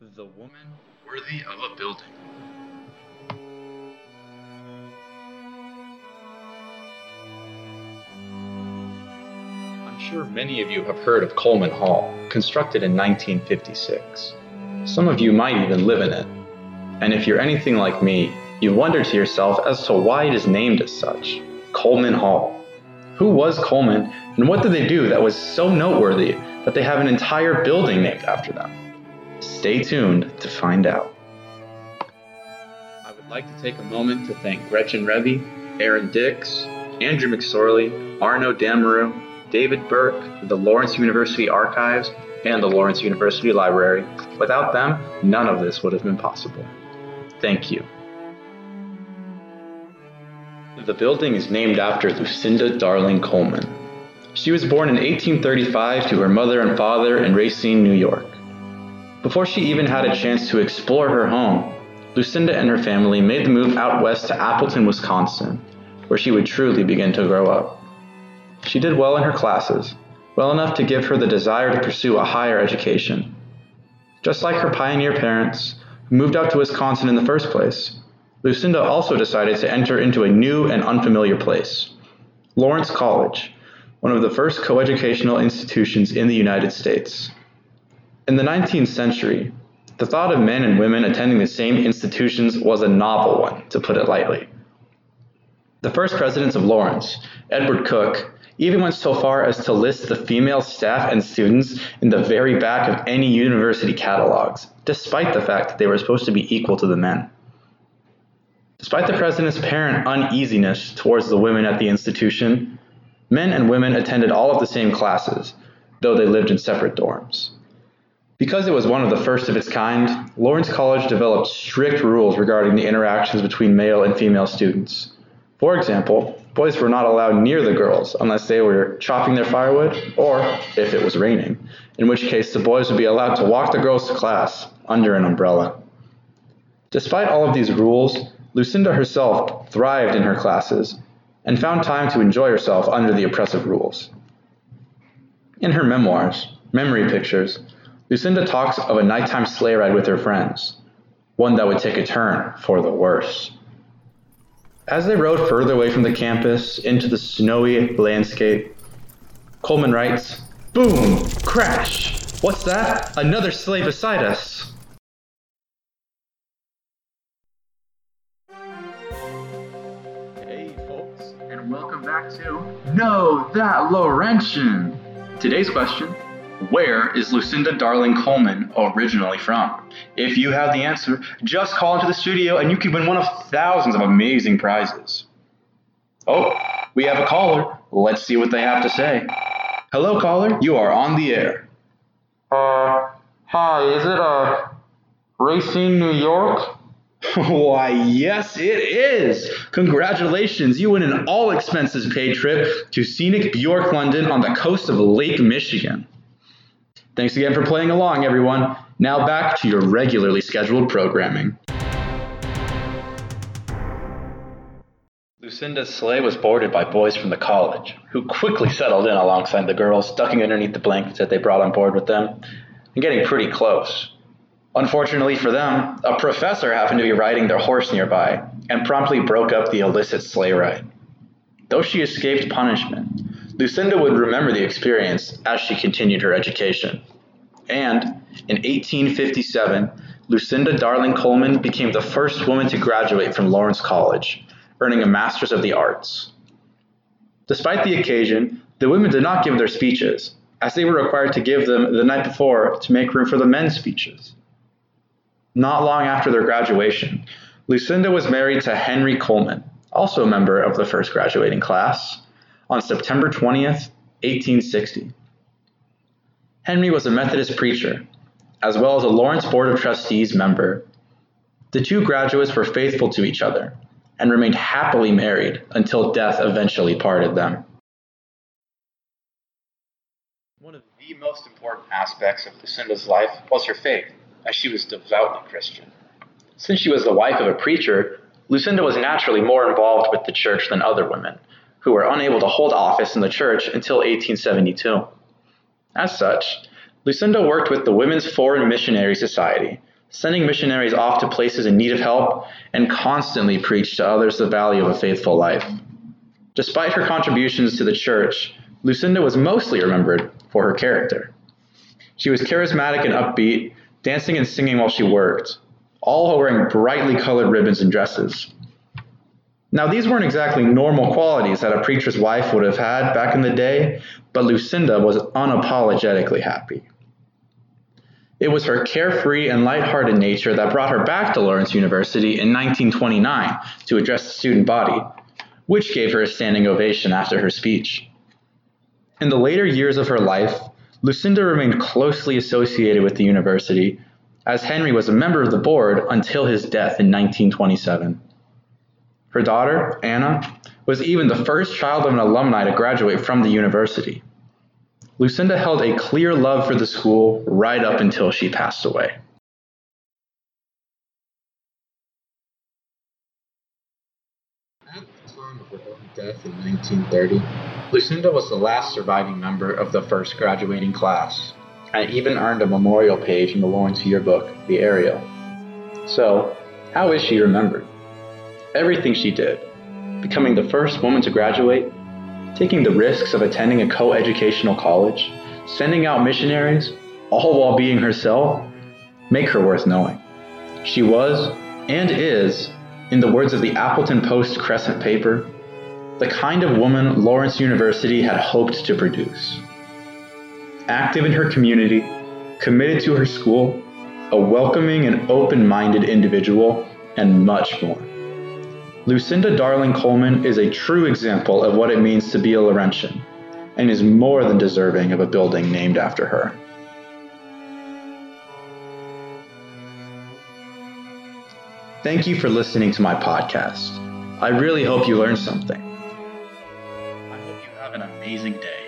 The woman worthy of a building. I'm sure many of you have heard of Colman Hall, constructed in 1956. Some of you might even live in it. And if you're anything like me, you've wondered to yourself as to why it is named as such Colman Hall. Who was Colman, and what did they do that was so noteworthy that they have an entire building named after them? Stay tuned to find out. I would like to take a moment to thank Gretchen Revy, Aaron Dix, Andrew McSorley, Arno Damaru, David Burke, the Lawrence University Archives, and the Lawrence University Library. Without them, none of this would have been possible. Thank you. The building is named after Lucinda Darling Colman. She was born in 1835 to her mother and father in Racine, New York. Before she even had a chance to explore her home, Lucinda and her family made the move out west to Appleton, Wisconsin, where she would truly begin to grow up. She did well in her classes, well enough to give her the desire to pursue a higher education. Just like her pioneer parents, who moved out to Wisconsin in the first place, Lucinda also decided to enter into a new and unfamiliar place Lawrence College, one of the first coeducational institutions in the United States. In the 19th century, the thought of men and women attending the same institutions was a novel one, to put it lightly. The first presidents of Lawrence, Edward Cooke, even went so far as to list the female staff and students in the very back of any university catalogs, despite the fact that they were supposed to be equal to the men. Despite the president's apparent uneasiness towards the women at the institution, men and women attended all of the same classes, though they lived in separate dorms. Because it was one of the first of its kind, Lawrence College developed strict rules regarding the interactions between male and female students. For example, boys were not allowed near the girls unless they were chopping their firewood or if it was raining, in which case the boys would be allowed to walk the girls to class under an umbrella. Despite all of these rules, Lucinda herself thrived in her classes and found time to enjoy herself under the oppressive rules. In her memoirs, Memory Pictures, Lucinda talks of a nighttime sleigh ride with her friends, one that would take a turn for the worse. As they rode further away from the campus into the snowy landscape, Colman writes, Boom! Crash! What's that? Another sleigh beside us! Hey, folks, and welcome back to Know That Laurentian! Today's question Where is Lucinda Darling Colman originally from? If you have the answer, just call into the studio and you can win one of thousands of amazing prizes. Oh, we have a caller. Let's see what they have to say. Hello, caller. You are on the air. Uh, hi, is it, uh, Racing New York? Why, yes, it is. Congratulations. You win an all expenses paid trip to scenic Bjork, London on the coast of Lake Michigan. Thanks again for playing along, everyone. Now back to your regularly scheduled programming. Lucinda's sleigh was boarded by boys from the college, who quickly settled in alongside the girls, ducking underneath the blankets that they brought on board with them, and getting pretty close. Unfortunately for them, a professor happened to be riding their horse nearby and promptly broke up the illicit sleigh ride. Though she escaped punishment, Lucinda would remember the experience as she continued her education. And in 1857, Lucinda Darling Colman became the first woman to graduate from Lawrence College, earning a Master's of the Arts. Despite the occasion, the women did not give their speeches, as they were required to give them the night before to make room for the men's speeches. Not long after their graduation, Lucinda was married to Henry Colman, also a member of the first graduating class, on September 20th, 1860. Henry was a Methodist preacher, as well as a Lawrence Board of Trustees member. The two graduates were faithful to each other and remained happily married until death eventually parted them. One of the most important aspects of Lucinda's life was her faith, as she was devoutly Christian. Since she was the wife of a preacher, Lucinda was naturally more involved with the church than other women, who were unable to hold office in the church until 1872. As such, Lucinda worked with the Women's Foreign Missionary Society, sending missionaries off to places in need of help, and constantly preached to others the value of a faithful life. Despite her contributions to the church, Lucinda was mostly remembered for her character. She was charismatic and upbeat, dancing and singing while she worked, all wearing brightly colored ribbons and dresses. Now, these weren't exactly normal qualities that a preacher's wife would have had back in the day, but Lucinda was unapologetically happy. It was her carefree and lighthearted nature that brought her back to Lawrence University in 1929 to address the student body, which gave her a standing ovation after her speech. In the later years of her life, Lucinda remained closely associated with the university, as Henry was a member of the board until his death in 1927. Her daughter, Anna, was even the first child of an alumni to graduate from the university. Lucinda held a clear love for the school right up until she passed away. At the time of her own death in 1930, Lucinda was the last surviving member of the first graduating class, and even earned a memorial page in the Lawrence yearbook, the Ariel. So, how is she remembered? Everything she did, becoming the first woman to graduate, taking the risks of attending a co educational college, sending out missionaries, all while being herself, make her worth knowing. She was, and is, in the words of the Appleton Post Crescent paper, the kind of woman Lawrence University had hoped to produce. Active in her community, committed to her school, a welcoming and open minded individual, and much more. Lucinda Darling Colman is a true example of what it means to be a Laurentian and is more than deserving of a building named after her. Thank you for listening to my podcast. I really hope you learned something. I hope you have an amazing day.